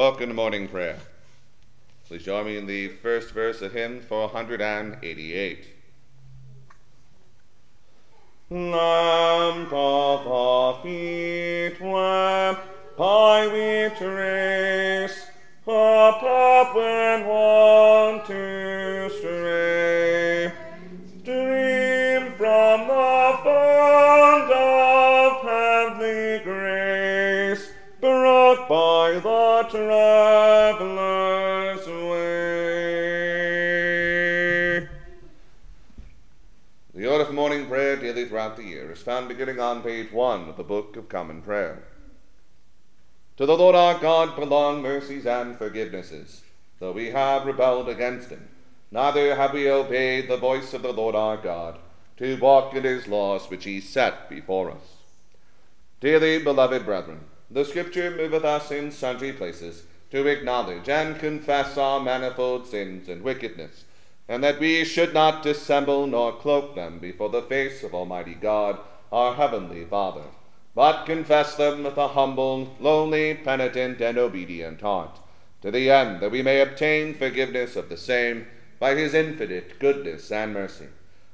Welcome to morning prayer. Please join me in the first verse of hymn 488. Lamp of our feet, lamp by which race, a path when want traveler's way. The order for morning prayer daily throughout the year is found beginning on page 1 of the Book of Common Prayer. To the Lord our God belong mercies and forgivenesses, though we have rebelled against him. Neither have we obeyed the voice of the Lord our God, to walk in his laws which he set before us. Dearly beloved brethren, the Scripture moveth us in sundry places to acknowledge and confess our manifold sins and wickedness, and that we should not dissemble nor cloak them before the face of Almighty God, our heavenly Father but confess them with a humble, lowly, penitent, and obedient heart, to the end that we may obtain forgiveness of the same by his infinite goodness and mercy.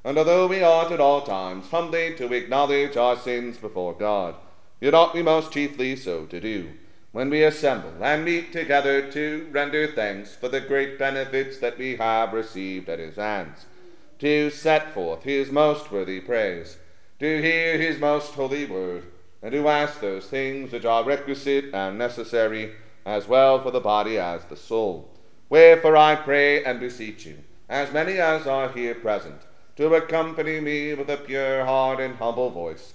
And although we ought at all times humbly to acknowledge our sins before God, yet ought we most chiefly so to do, when we assemble and meet together to render thanks for the great benefits that we have received at his hands, to set forth his most worthy praise, to hear his most holy word, and to ask those things which are requisite and necessary, as well for the body as the soul. Wherefore I pray and beseech you, as many as are here present, to accompany me with a pure heart and humble voice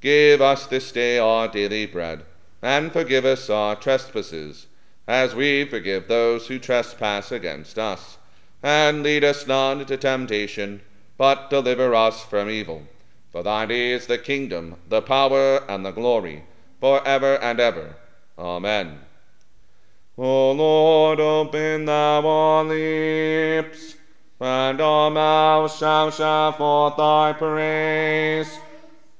Give us this day our daily bread, and forgive us our trespasses, as we forgive those who trespass against us. And lead us not into temptation but deliver us from evil. For thine is the kingdom, the power, and the glory, for ever and ever. Amen. O Lord, open thou our lips, and our mouths shall shout forth thy praise.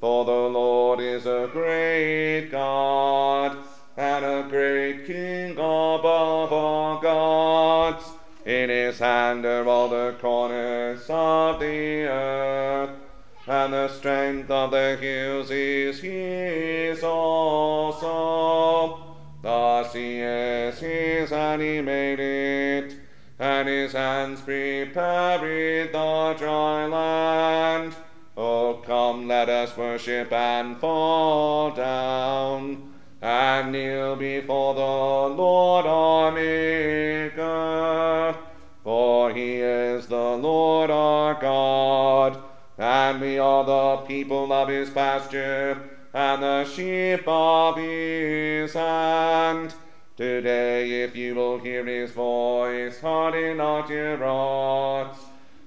For the Lord is a great God, and a great King above all gods. In his hand are all the corners of the earth, and the strength of the hills is his also. The sea is his, and he made it, and his hands prepared the dry land. Come, let us worship and fall down, and kneel before the Lord our Maker. For he is the Lord our God, and we are the people of his pasture, and the sheep of his hand. Today, if you will hear his voice, harden not your hearts,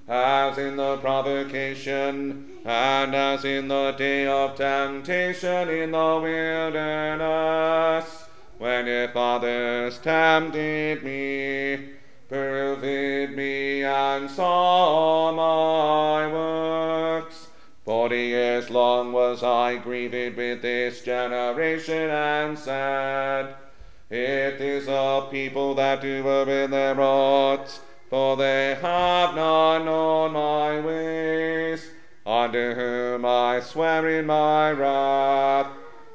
as in the provocation, and as in the day of temptation in the wilderness, when your fathers tempted me, proved me, and saw my works. Forty years long was I grieved with this generation, and said, It is a people that do in their hearts, for they have not known my ways, unto whom I swear in my wrath,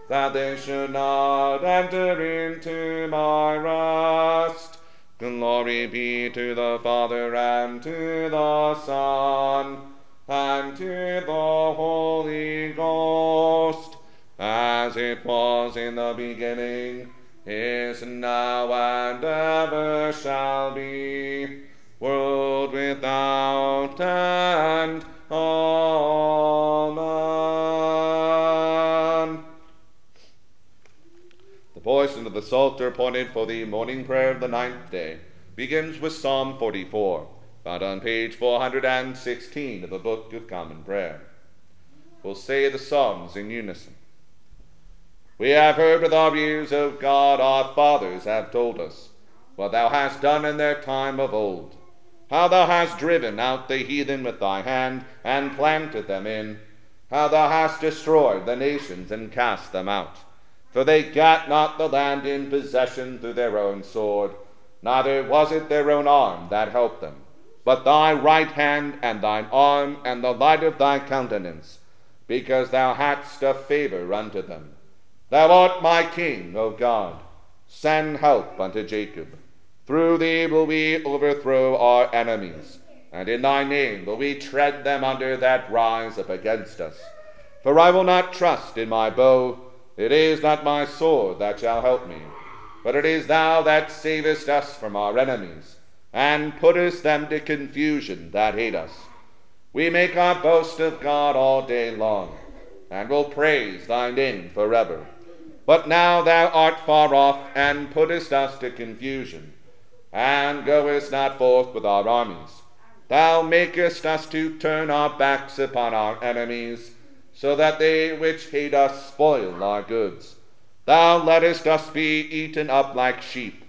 that they should not enter into my rest. Glory be to the Father and to the Son and to the Holy Ghost, as it was in the beginning, is now, and ever shall be, world without end. Amen. The portion of the Psalter appointed for the morning prayer of the ninth day begins with Psalm 44, found on page 416 of the Book of Common Prayer. We'll say the Psalms in unison. We have heard with our ears, O God, our fathers have told us, what thou hast done in their time of old, how thou hast driven out the heathen with thy hand, and planted them in, how thou hast destroyed the nations and cast them out. For they gat not the land in possession through their own sword, neither was it their own arm that helped them, but thy right hand and thine arm and the light of thy countenance, because thou hadst a favor unto them. Thou art my king, O God. Send help unto Jacob. Through thee will we overthrow our enemies, and in thy name will we tread them under that rise up against us. For I will not trust in my bow, it is not my sword that shall help me, but it is thou that savest us from our enemies, and puttest them to confusion that hate us. We make our boast of God all day long, and will praise thy name forever. But now thou art far off, and puttest us to confusion, and goest not forth with our armies. Thou makest us to turn our backs upon our enemies, so that they which hate us spoil our goods. Thou lettest us be eaten up like sheep,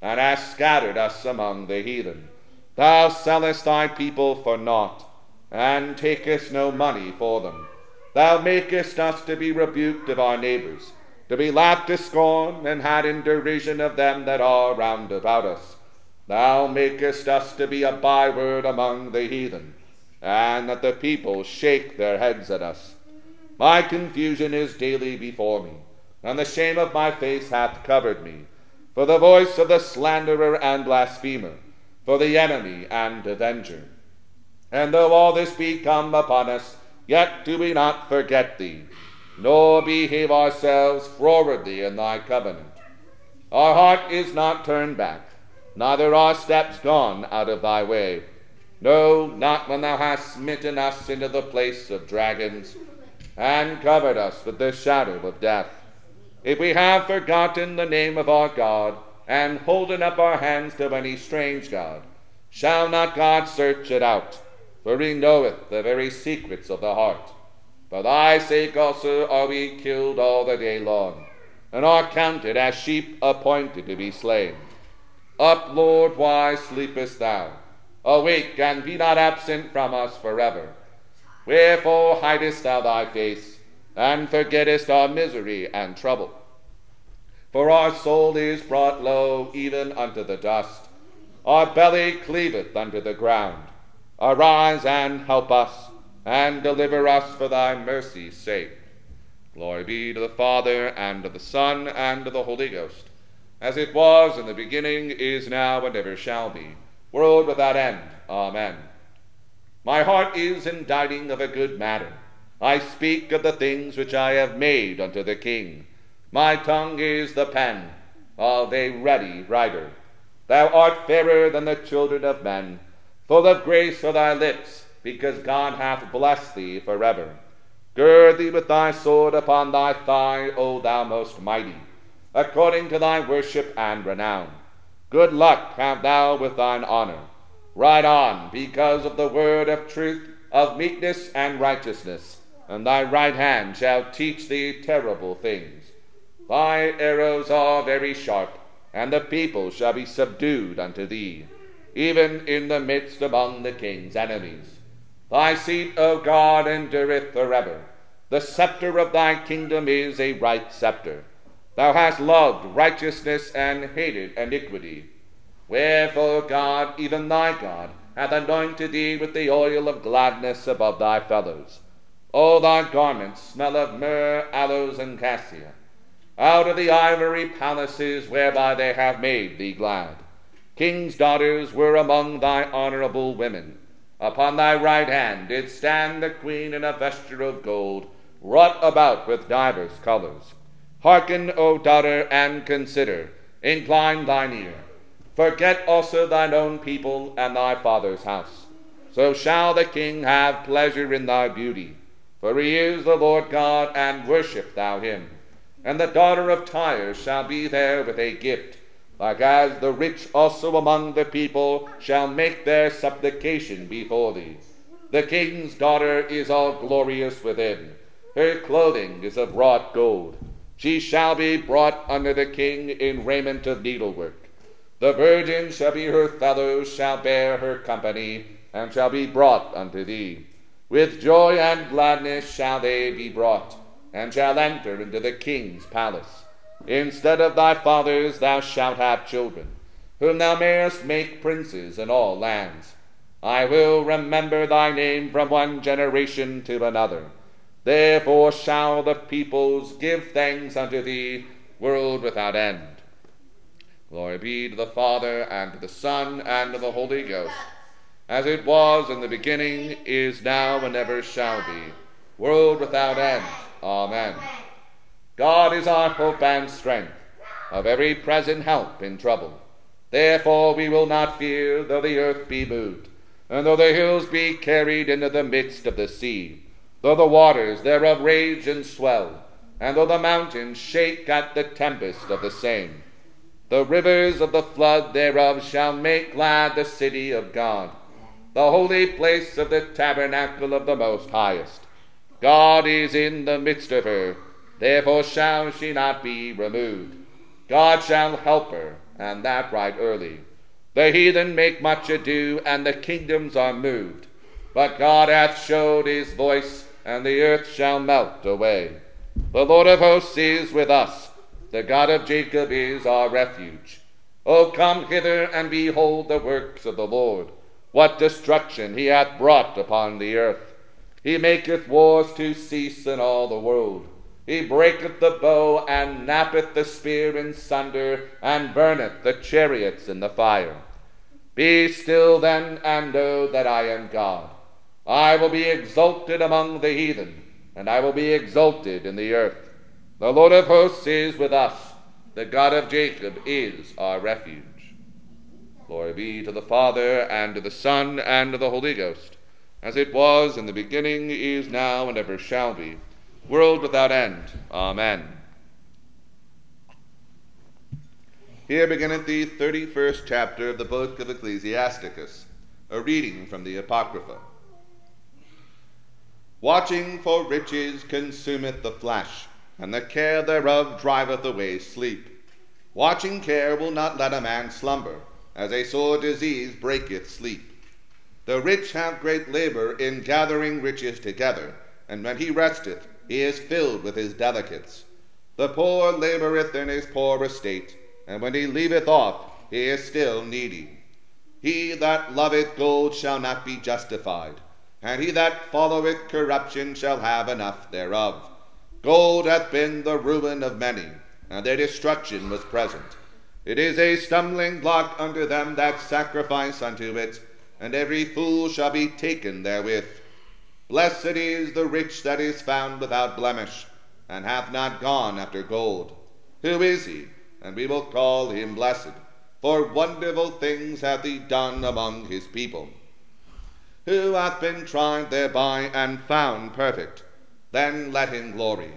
and hast scattered us among the heathen. Thou sellest thy people for naught, and takest no money for them. Thou makest us to be rebuked of our neighbors, to be laughed to scorn, and had in derision of them that are round about us. Thou makest us to be a byword among the heathen, and that the people shake their heads at us. My confusion is daily before me, and the shame of my face hath covered me, for the voice of the slanderer and blasphemer, for the enemy and avenger. And though all this be come upon us, yet do we not forget thee, nor behave ourselves frowardly in thy covenant. Our heart is not turned back, neither our steps gone out of thy way. No, not when thou hast smitten us into the place of dragons, and covered us with the shadow of death. If we have forgotten the name of our God, and holden up our hands to any strange God, shall not God search it out? for he knoweth the very secrets of the heart. For thy sake also are we killed all the day long, and are counted as sheep appointed to be slain. Up, Lord, why sleepest thou? Awake, and be not absent from us forever. Wherefore hidest thou thy face, and forgettest our misery and trouble? For our soul is brought low even unto the dust, our belly cleaveth unto the ground. Arise and help us, and deliver us for thy mercy's sake. Glory be to the Father, and to the Son, and to the Holy Ghost, as it was in the beginning, is now, and ever shall be, world without end. Amen. My heart is inditing of a good matter. I speak of the things which I have made unto the King. My tongue is the pen of a ready writer. Thou art fairer than the children of men, full of grace are thy lips, because God hath blessed thee forever. Gird thee with thy sword upon thy thigh, O thou most mighty, according to thy worship and renown. Good luck have thou with thine honor. Ride on, because of the word of truth, of meekness and righteousness, and thy right hand shall teach thee terrible things. Thy arrows are very sharp, and the people shall be subdued unto thee, even in the midst among the king's enemies. Thy seat, O God, endureth forever. The scepter of thy kingdom is a right scepter. Thou hast loved righteousness and hated iniquity. Wherefore God, even thy God, hath anointed thee with the oil of gladness above thy fellows. All thy garments smell of myrrh, aloes, and cassia, out of the ivory palaces whereby they have made thee glad. King's daughters were among thy honorable women. Upon thy right hand did stand the queen in a vesture of gold, wrought about with divers colors. Hearken, O daughter, and consider. Incline thine ear. Forget also thine own people and thy father's house. So shall the king have pleasure in thy beauty. For he is the Lord God, and worship thou him. And the daughter of Tyre shall be there with a gift, like as the rich also among the people shall make their supplication before thee. The king's daughter is all glorious within. Her clothing is of wrought gold. She shall be brought unto the king in raiment of needlework. The virgin shall be her fellows, shall bear her company, and shall be brought unto thee. With joy and gladness shall they be brought, and shall enter into the king's palace. Instead of thy fathers thou shalt have children, whom thou mayest make princes in all lands. I will remember thy name from one generation to another. Therefore shall the peoples give thanks unto thee, world without end. Glory be to the Father, and to the Son, and to the Holy Ghost, as it was in the beginning, is now, and ever shall be, world without end. Amen. God is our hope and strength, of every present help in trouble. Therefore we will not fear, though the earth be moved, and though the hills be carried into the midst of the sea, though the waters thereof rage and swell, and though the mountains shake at the tempest of the same. The rivers of the flood thereof shall make glad the city of God, the holy place of the tabernacle of the Most Highest. God is in the midst of her, therefore shall she not be removed. God shall help her, and that right early. The heathen make much ado, and the kingdoms are moved. But God hath showed his voice, and the earth shall melt away. The Lord of hosts is with us. The God of Jacob is our refuge. O come hither and behold the works of the Lord, what destruction he hath brought upon the earth. He maketh wars to cease in all the world. He breaketh the bow, and nappeth the spear in sunder, and burneth the chariots in the fire. Be still then, and know that I am God. I will be exalted among the heathen, and I will be exalted in the earth. The Lord of hosts is with us. The God of Jacob is our refuge. Glory be to the Father, and to the Son, and to the Holy Ghost, as it was in the beginning, is now, and ever shall be, world without end. Amen. Here beginneth the thirty first chapter of the book of Ecclesiasticus, a reading from the Apocrypha. Watching for riches consumeth the flesh, and the care thereof driveth away sleep. Watching care will not let a man slumber, as a sore disease breaketh sleep. The rich have great labor in gathering riches together, and when he resteth, he is filled with his delicates. The poor laboureth in his poor estate, and when he leaveth off, he is still needy. He that loveth gold shall not be justified, and he that followeth corruption shall have enough thereof. Gold hath been the ruin of many, and their destruction was present. It is a stumbling block unto them that sacrifice unto it, and every fool shall be taken therewith. Blessed is the rich that is found without blemish and hath not gone after gold. Who is he? And we will call him blessed, for wonderful things hath he done among his people. Who hath been tried thereby and found perfect? Then let him glory.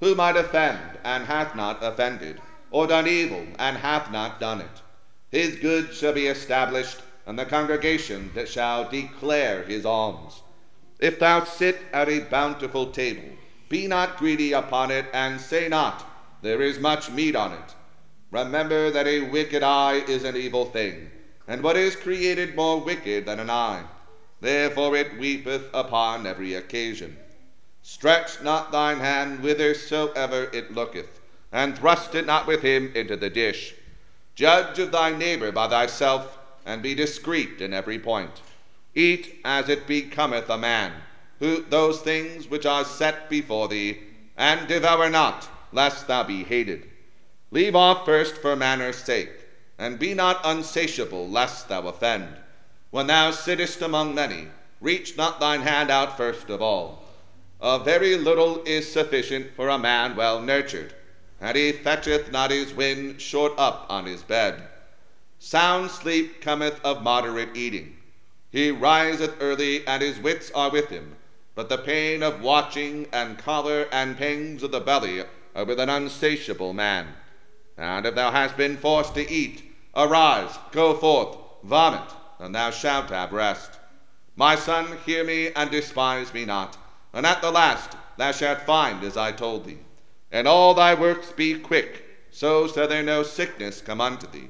Who might offend and hath not offended, or done evil and hath not done it? His good shall be established, and the congregation that shall declare his alms. If thou sit at a bountiful table, be not greedy upon it, and say not, There is much meat on it. Remember that a wicked eye is an evil thing, and what is created more wicked than an eye? Therefore it weepeth upon every occasion. Stretch not thine hand whithersoever it looketh, and thrust it not with him into the dish. Judge of thy neighbor by thyself, and be discreet in every point. Eat as it becometh a man who, those things which are set before thee, and devour not, lest thou be hated. Leave off first for manner's sake, and be not unsatiable, lest thou offend. When thou sittest among many, reach not thine hand out first of all. A very little is sufficient for a man well nurtured, and he fetcheth not his wind short up on his bed. Sound sleep cometh of moderate eating. He riseth early, and his wits are with him but the pain of watching and choler and pangs of the belly are with an unsatiable man. And if thou hast been forced to eat, arise, go forth, vomit, and thou shalt have rest. My son, hear me and despise me not, and at the last thou shalt find as I told thee. And all thy works be quick, so shall there no sickness come unto thee.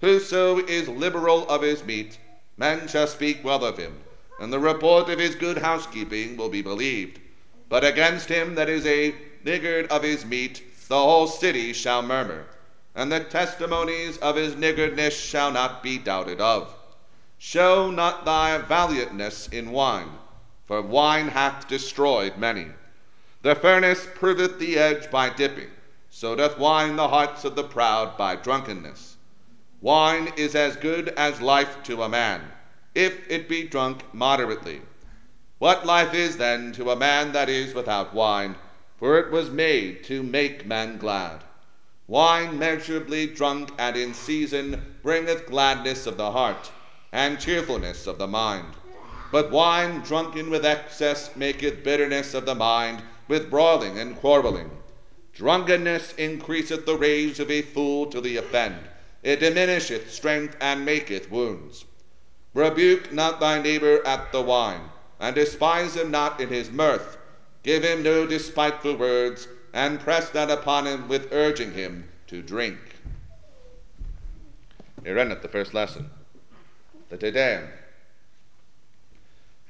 Whoso is liberal of his meat, men shall speak well of him and the report of his good housekeeping will be believed. But against him that is a niggard of his meat, the whole city shall murmur, and the testimonies of his niggardness shall not be doubted of. Show not thy valiantness in wine, for wine hath destroyed many. The furnace proveth the edge by dipping, so doth wine the hearts of the proud by drunkenness. Wine is as good as life to a man if it be drunk moderately. What life is then to a man that is without wine? For it was made to make men glad. Wine measurably drunk and in season bringeth gladness of the heart, and cheerfulness of the mind. But wine drunken with excess maketh bitterness of the mind, with brawling and quarrelling. Drunkenness increaseth the rage of a fool to the offend. It diminisheth strength and maketh wounds. Rebuke not thy neighbor at the wine, and despise him not in his mirth. Give him no despiteful words, and press not upon him with urging him to drink. Here endeth the first lesson. The Te Deum.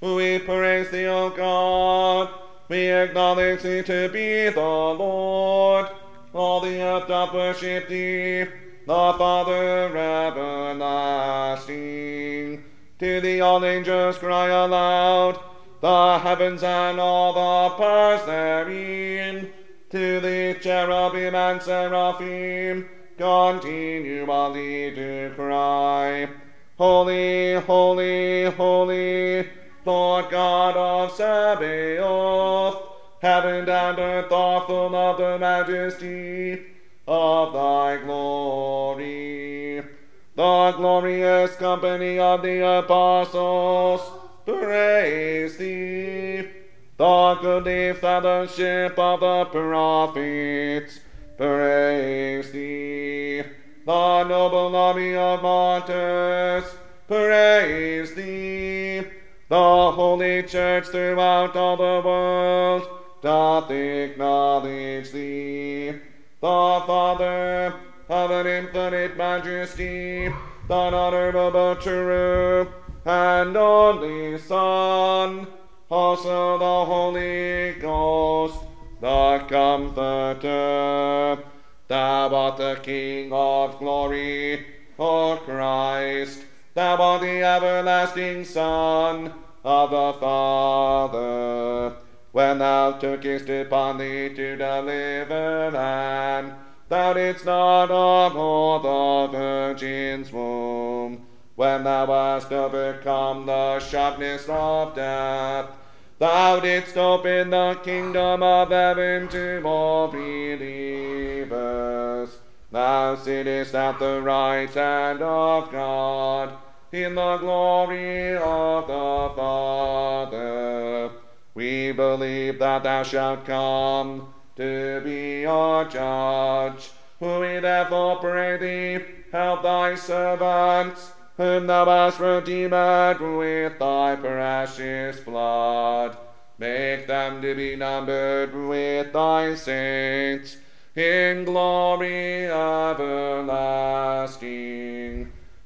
We praise thee, O God. We acknowledge thee to be the Lord. All the earth doth worship thee, the Father everlasting. To thee all angels cry aloud, the heavens and all the powers therein. To thee cherubim and seraphim continually to cry, Holy, holy, holy, Lord God of Sabaoth. Heaven and earth are full of the majesty of thy glory the glorious company of the apostles, praise thee. The goodly fellowship of the prophets, praise thee. The noble army of martyrs, praise thee. The holy church throughout all the world doth acknowledge thee. The Father of an infinite majesty, the honorable true and only Son, also the Holy Ghost, the Comforter. Thou art the King of glory, O Christ. Thou art the everlasting Son of the Father. When thou tookest upon thee to deliver man, thou didst not abhor the Virgin's womb. When thou hast overcome the sharpness of death, thou didst open the kingdom of heaven to all believers. Thou sittest at the right hand of God in the glory of the Father. We believe that thou shalt come to be our judge. We therefore pray thee, help thy servants, whom thou hast redeemed with thy precious blood. Make them to be numbered with thy saints in glory everlasting.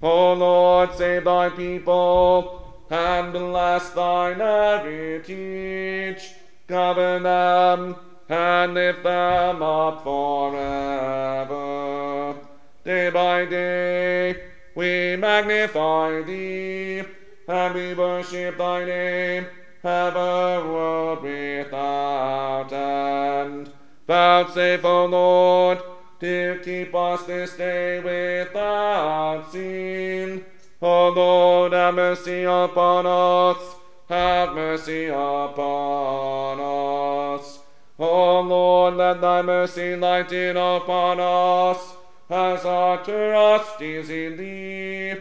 O Lord, save thy people and bless thine heritage. Govern them and lift them up forever. Day by day we magnify thee, and we worship thy name, ever world without end. Vouchsafe, O Lord, to keep us this day without sin. O Lord, have mercy upon us, have mercy upon us. O Lord, let thy mercy lighten upon us, as our trust is in thee.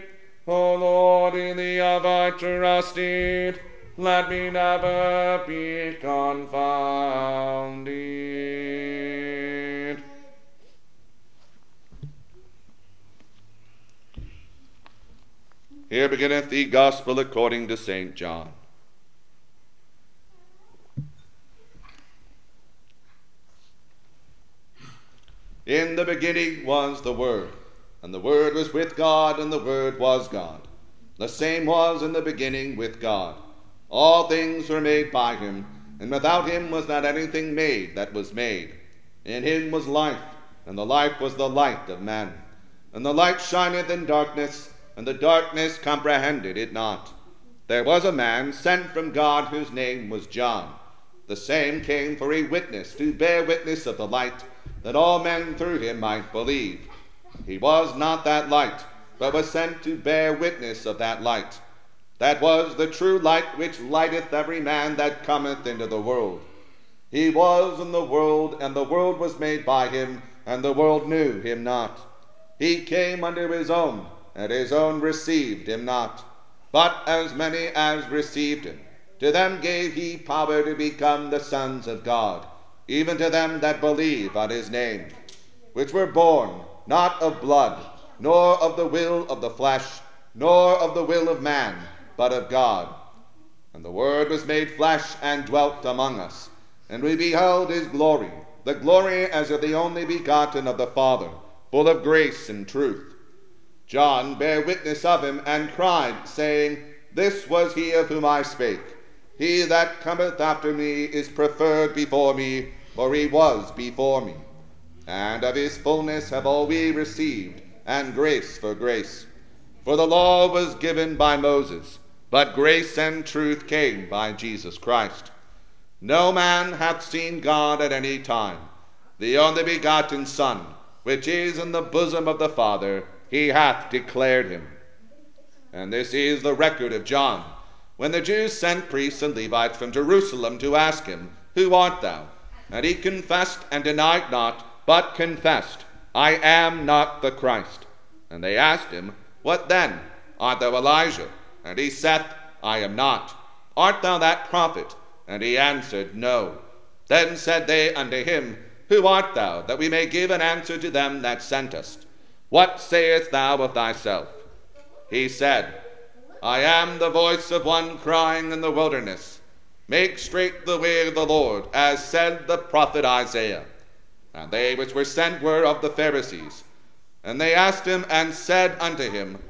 O Lord, in thee have I trusted, let me never be confounded. Here beginneth the Gospel according to St. John. In the beginning was the Word, and the Word was with God, and the Word was God. The same was in the beginning with God. All things were made by him, and without him was not anything made that was made. In him was life, and the life was the light of men. And the light shineth in darkness, and the darkness comprehended it not. There was a man sent from God whose name was John. The same came for a witness, to bear witness of the light, that all men through him might believe. He was not that light, but was sent to bear witness of that light. That was the true light which lighteth every man that cometh into the world. He was in the world, and the world was made by him, and the world knew him not. He came unto his own, and his own received him not. But as many as received him, to them gave he power to become the sons of God, even to them that believe on his name, which were born not of blood, nor of the will of the flesh, nor of the will of man, but of God. And the Word was made flesh and dwelt among us, and we beheld his glory, the glory as of the only begotten of the Father, full of grace and truth. John bare witness of him, and cried, saying, This was he of whom I spake. He that cometh after me is preferred before me, for he was before me. And of his fullness have all we received, and grace for grace. For the law was given by Moses, but grace and truth came by Jesus Christ. No man hath seen God at any time. The only begotten Son, which is in the bosom of the Father, he hath declared him. And this is the record of John, when the Jews sent priests and Levites from Jerusalem to ask him, Who art thou? And he confessed and denied not, but confessed, I am not the Christ. And they asked him, What then? Art thou Elijah? And he saith, I am not. Art thou that prophet? And he answered, No. Then said they unto him, Who art thou, that we may give an answer to them that sent us? What sayest thou of thyself? He said, I am the voice of one crying in the wilderness, Make straight the way of the Lord, as said the prophet Isaiah. And they which were sent were of the Pharisees. And they asked him and said unto him,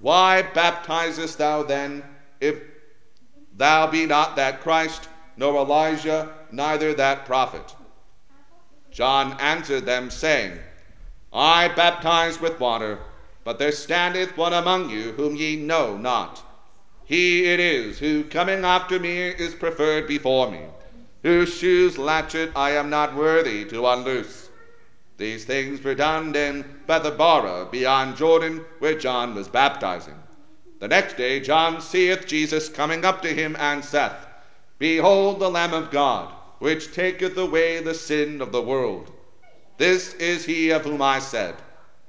Why baptizest thou then, if thou be not that Christ, nor Elijah, neither that prophet? John answered them, saying, I baptize with water, but there standeth one among you whom ye know not. He it is who coming after me is preferred before me, whose shoes latchet I am not worthy to unloose. These things were done in Bethabara beyond Jordan, where John was baptizing. The next day John seeth Jesus coming up to him, and saith, Behold the Lamb of God, which taketh away the sin of the world. This is he of whom I said,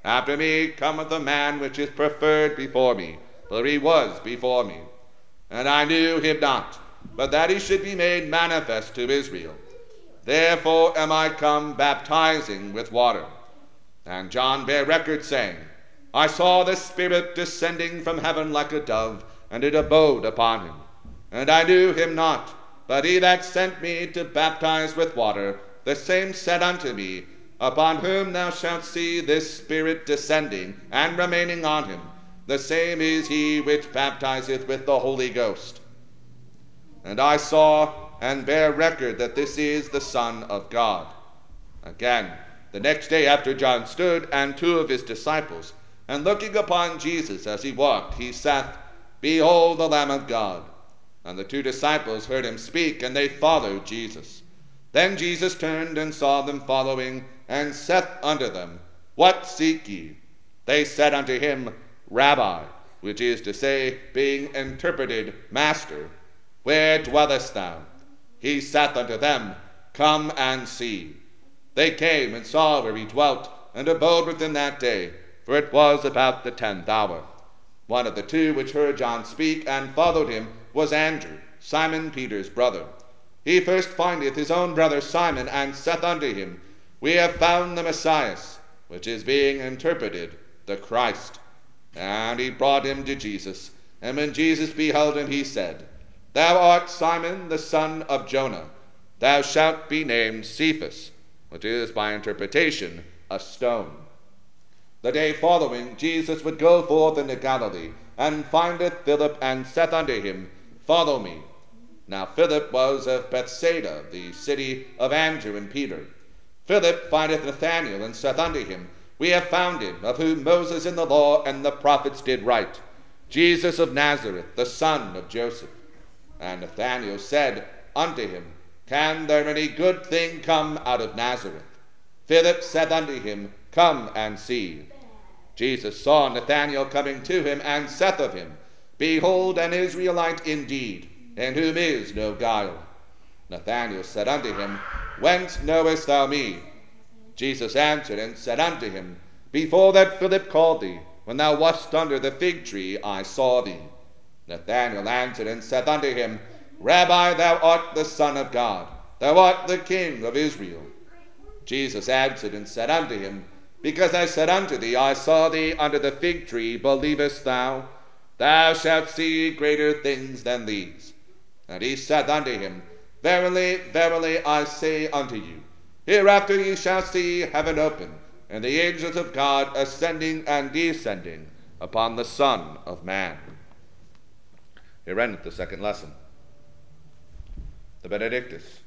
After me cometh a man which is preferred before me, for he was before me. And I knew him not, but that he should be made manifest to Israel. Therefore am I come baptizing with water. And John bare record, saying, I saw the Spirit descending from heaven like a dove, and it abode upon him. And I knew him not, but he that sent me to baptize with water, the same said unto me, upon whom thou shalt see this Spirit descending and remaining on him. The same is he which baptizeth with the Holy Ghost. And I saw and bear record that this is the Son of God. Again, the next day after John stood and two of his disciples, and looking upon Jesus as he walked, he saith, Behold the Lamb of God. And the two disciples heard him speak, and they followed Jesus. Then Jesus turned and saw them following, and saith unto them, What seek ye? They said unto him, Rabbi, which is to say, being interpreted, Master, where dwellest thou? He saith unto them, Come and see. They came and saw where he dwelt, and abode with him that day, for it was about the tenth hour. One of the two which heard John speak and followed him was Andrew, Simon Peter's brother. He first findeth his own brother Simon, and saith unto him, we have found the Messiah, which is being interpreted the Christ. And he brought him to Jesus. And when Jesus beheld him, he said, Thou art Simon the son of Jonah. Thou shalt be named Cephas, which is by interpretation a stone. The day following, Jesus would go forth into Galilee, and findeth Philip, and saith unto him, Follow me. Now Philip was of Bethsaida, the city of Andrew and Peter. Philip findeth Nathanael, and saith unto him, We have found him, of whom Moses in the law and the prophets did write, Jesus of Nazareth, the son of Joseph. And Nathanael said unto him, Can there any good thing come out of Nazareth? Philip said unto him, Come and see. Jesus saw Nathanael coming to him, and saith of him, Behold an Israelite indeed, in whom is no guile. Nathanael said unto him, Whence knowest thou me? Jesus answered and said unto him, Before that Philip called thee, when thou wast under the fig tree, I saw thee. Nathanael answered and said unto him, Rabbi, thou art the Son of God, thou art the King of Israel. Jesus answered and said unto him, Because I said unto thee, I saw thee under the fig tree, believest thou? Thou shalt see greater things than these. And he said unto him, Verily, verily, I say unto you, hereafter ye shall see heaven open, and the angels of God ascending and descending upon the Son of Man. Here endeth the second lesson. The Benedictus.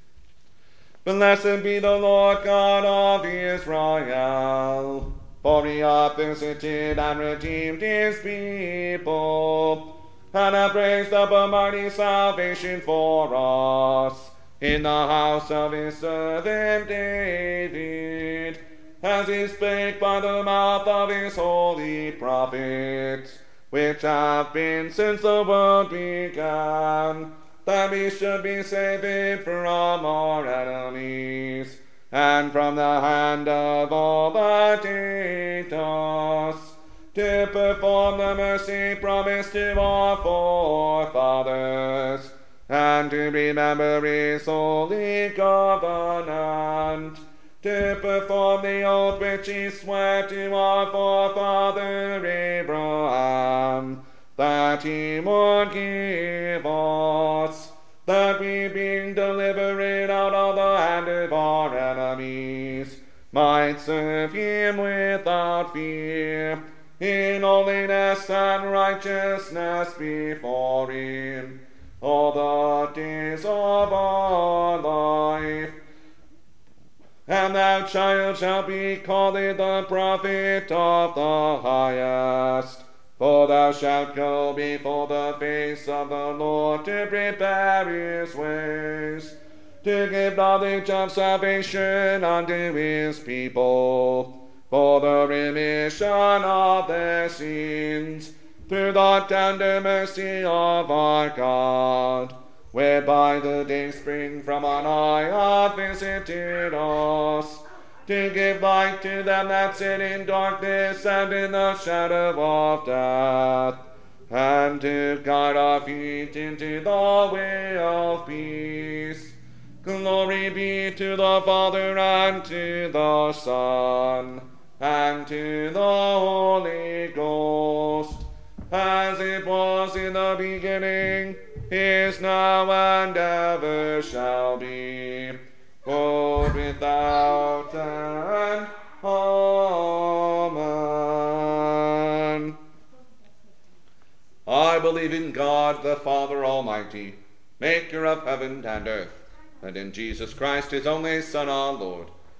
Blessed be the Lord God of Israel, for he hath visited and redeemed his people and have raised up a mighty salvation for us. In the house of his servant David, as he spake by the mouth of his holy prophets, which have been since the world began, that we should be saved from our enemies, and from the hand of all that hate us to perform the mercy promised to our forefathers, and to remember his holy covenant, to perform the oath which he swore to our forefather Abraham, that he would give us, that we being delivered out of the hand of our enemies, might serve him without fear, in holiness and righteousness before him, all the days of our life. And thou, child, shalt be called the prophet of the highest. For thou shalt go before the face of the Lord to prepare his ways, to give knowledge of salvation unto his people, for the remission of their sins, through the tender mercy of our God, whereby the day spring from on high hath visited us to give light to them that sit in darkness and in the shadow of death, and to guide our feet into the way of peace. Glory be to the Father and to the Son and to the Holy Ghost, as it was in the beginning, is now, and ever shall be world without end. Amen. I believe in God, the Father Almighty, maker of heaven and earth, and in Jesus Christ, his only Son, our Lord,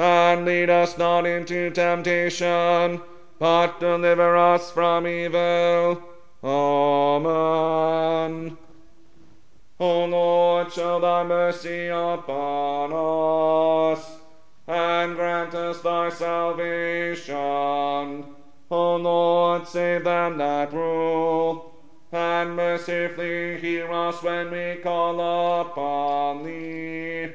And lead us not into temptation, but deliver us from evil. Amen. O Lord, show thy mercy upon us and grant us thy salvation. O Lord, save them that rule, and mercifully hear us when we call upon thee.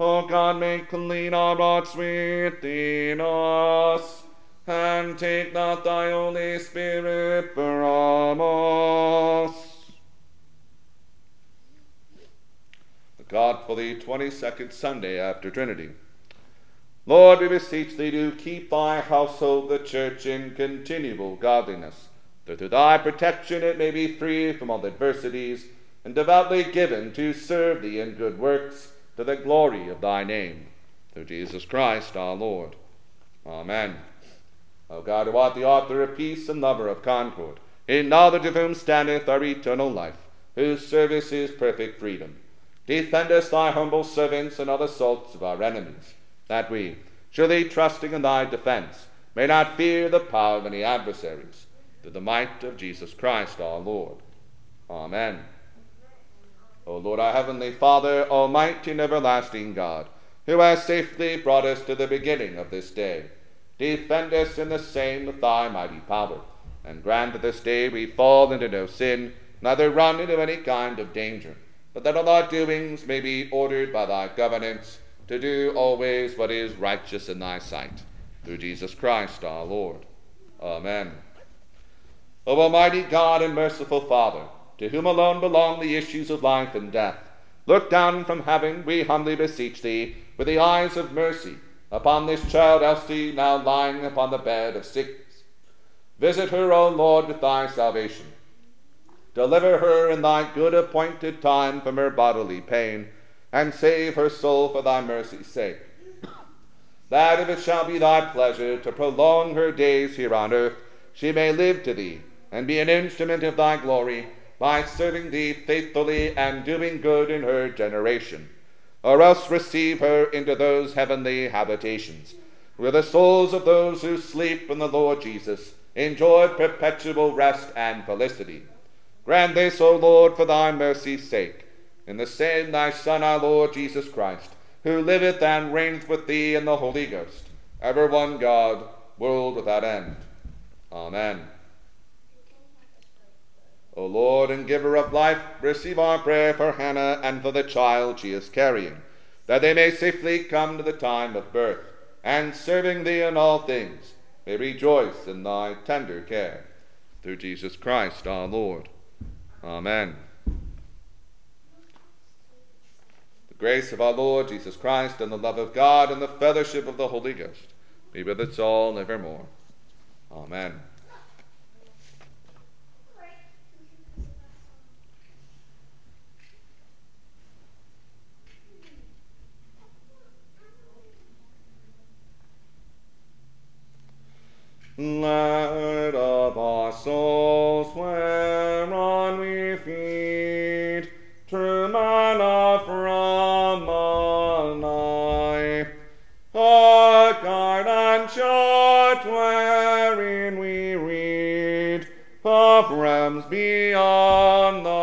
O God, make clean our hearts within us, and take not thy Holy Spirit from us. God for the 22nd Sunday after Trinity. Lord, we beseech thee to keep thy household, the church, in continual godliness, that through thy protection it may be free from all adversities, and devoutly given to serve thee in good works, to the glory of thy name. Through Jesus Christ our Lord. Amen. O God, who art the author of peace and lover of concord, in knowledge of whom standeth our eternal life, whose service is perfect freedom Defend us, thy humble servants, and the assaults of our enemies, that we, surely trusting in thy defense, may not fear the power of any adversaries, through the might of Jesus Christ our Lord. Amen. O Lord, our heavenly Father, almighty and everlasting God, who has safely brought us to the beginning of this day. Defend us in the same with thy mighty power, and grant that this day we fall into no sin, neither run into any kind of danger, but that all our doings may be ordered by thy governance, to do always what is righteous in thy sight. Through Jesus Christ our Lord. Amen. O Almighty God and merciful Father, to whom alone belong the issues of life and death, look down from heaven, we humbly beseech thee, with the eyes of mercy upon this child Elsie now lying upon the bed of sickness. Visit her, O Lord, with thy salvation. Deliver her in thy good appointed time from her bodily pain, and save her soul for thy mercy's sake. that if it shall be thy pleasure to prolong her days here on earth, she may live to thee, and be an instrument of thy glory, by serving thee faithfully and doing good in her generation or else receive her into those heavenly habitations, where the souls of those who sleep in the Lord Jesus enjoy perpetual rest and felicity. Grant this, O Lord, for thy mercy's sake, in the same thy Son, our Lord Jesus Christ, who liveth and reigneth with thee in the Holy Ghost, ever one God, world without end. Amen. O Lord and giver of life, receive our prayer for Hannah and for the child she is carrying, that they may safely come to the time of birth, and serving thee in all things, may rejoice in thy tender care. Through Jesus Christ our Lord. Amen. The grace of our Lord Jesus Christ, and the love of God, and the fellowship of the Holy Ghost be with us all evermore. Amen. Light of our souls, whereon we feed, true manna from on high. A guide and chart wherein we read of realms beyond.